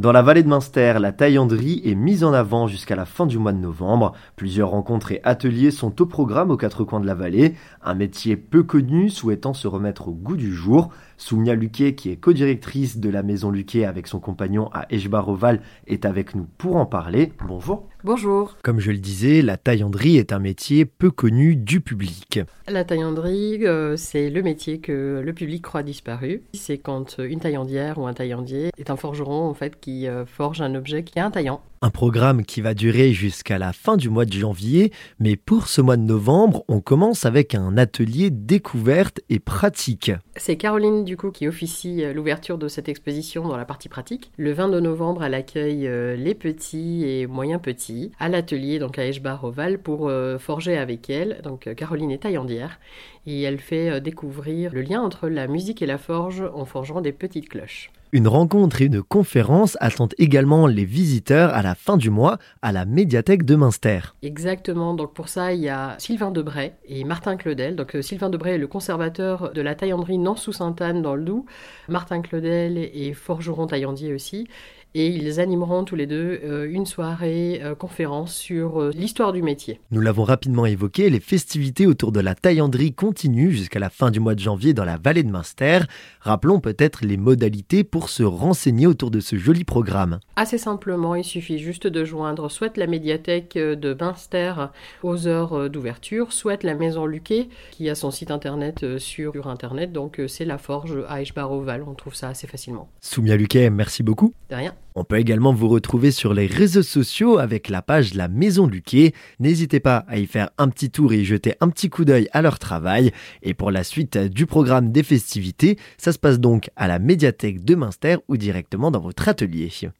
Dans la vallée de Münster, la taillanderie est mise en avant jusqu'à la fin du mois de novembre. Plusieurs rencontres et ateliers sont au programme aux quatre coins de la vallée. Un métier peu connu souhaitant se remettre au goût du jour. Soumia Luquet, qui est co-directrice de la maison Luquet avec son compagnon à Echbar-Oval, est avec nous pour en parler. Bonjour. Bonjour. Comme je le disais, la taillanderie est un métier peu connu du public. La taillanderie, euh, c'est le métier que le public croit disparu. C'est quand une taillandière ou un taillandier est un forgeron en fait qui euh, forge un objet qui a un taillant. Un programme qui va durer jusqu'à la fin du mois de janvier, mais pour ce mois de novembre, on commence avec un atelier découverte et pratique. C'est Caroline du coup qui officie euh, l'ouverture de cette exposition dans la partie pratique. Le 22 novembre, elle accueille euh, les petits et moyens petits à l'atelier donc à Echbar Oval pour euh, forger avec elle. Donc Caroline est taillandière et elle fait découvrir le lien entre la musique et la forge en forgeant des petites cloches. Une rencontre et une conférence attendent également les visiteurs à la fin du mois à la médiathèque de Münster. Exactement, donc pour ça il y a Sylvain Debray et Martin Claudel. Donc euh, Sylvain Debray est le conservateur de la taillanderie Nans-sous-Sainte-Anne dans le Doubs. Martin Claudel est forgeron taillandier aussi et ils animeront tous les deux euh, une soirée euh, conférence sur euh, l'histoire du métier. Nous l'avons rapidement évoqué, les festivités autour de la taillanderie continuent jusqu'à la fin du mois de janvier dans la vallée de Münster. Rappelons peut-être les modalités pour se renseigner autour de ce joli programme. Assez simplement, il suffit juste de joindre soit la médiathèque de Münster aux heures d'ouverture, soit la maison Luquet qui a son site internet sur, internet, donc c'est la forge à Eschbar-Oval, on trouve ça assez facilement. Soumia Luquet, merci beaucoup. De rien. On peut également vous retrouver sur les réseaux sociaux avec la page La Maison Luquet. N'hésitez pas à y faire un petit tour et y jeter un petit coup d'œil à leur travail. Et pour la suite du programme des festivités, ça se passe donc à la médiathèque de Münster ou directement dans votre atelier.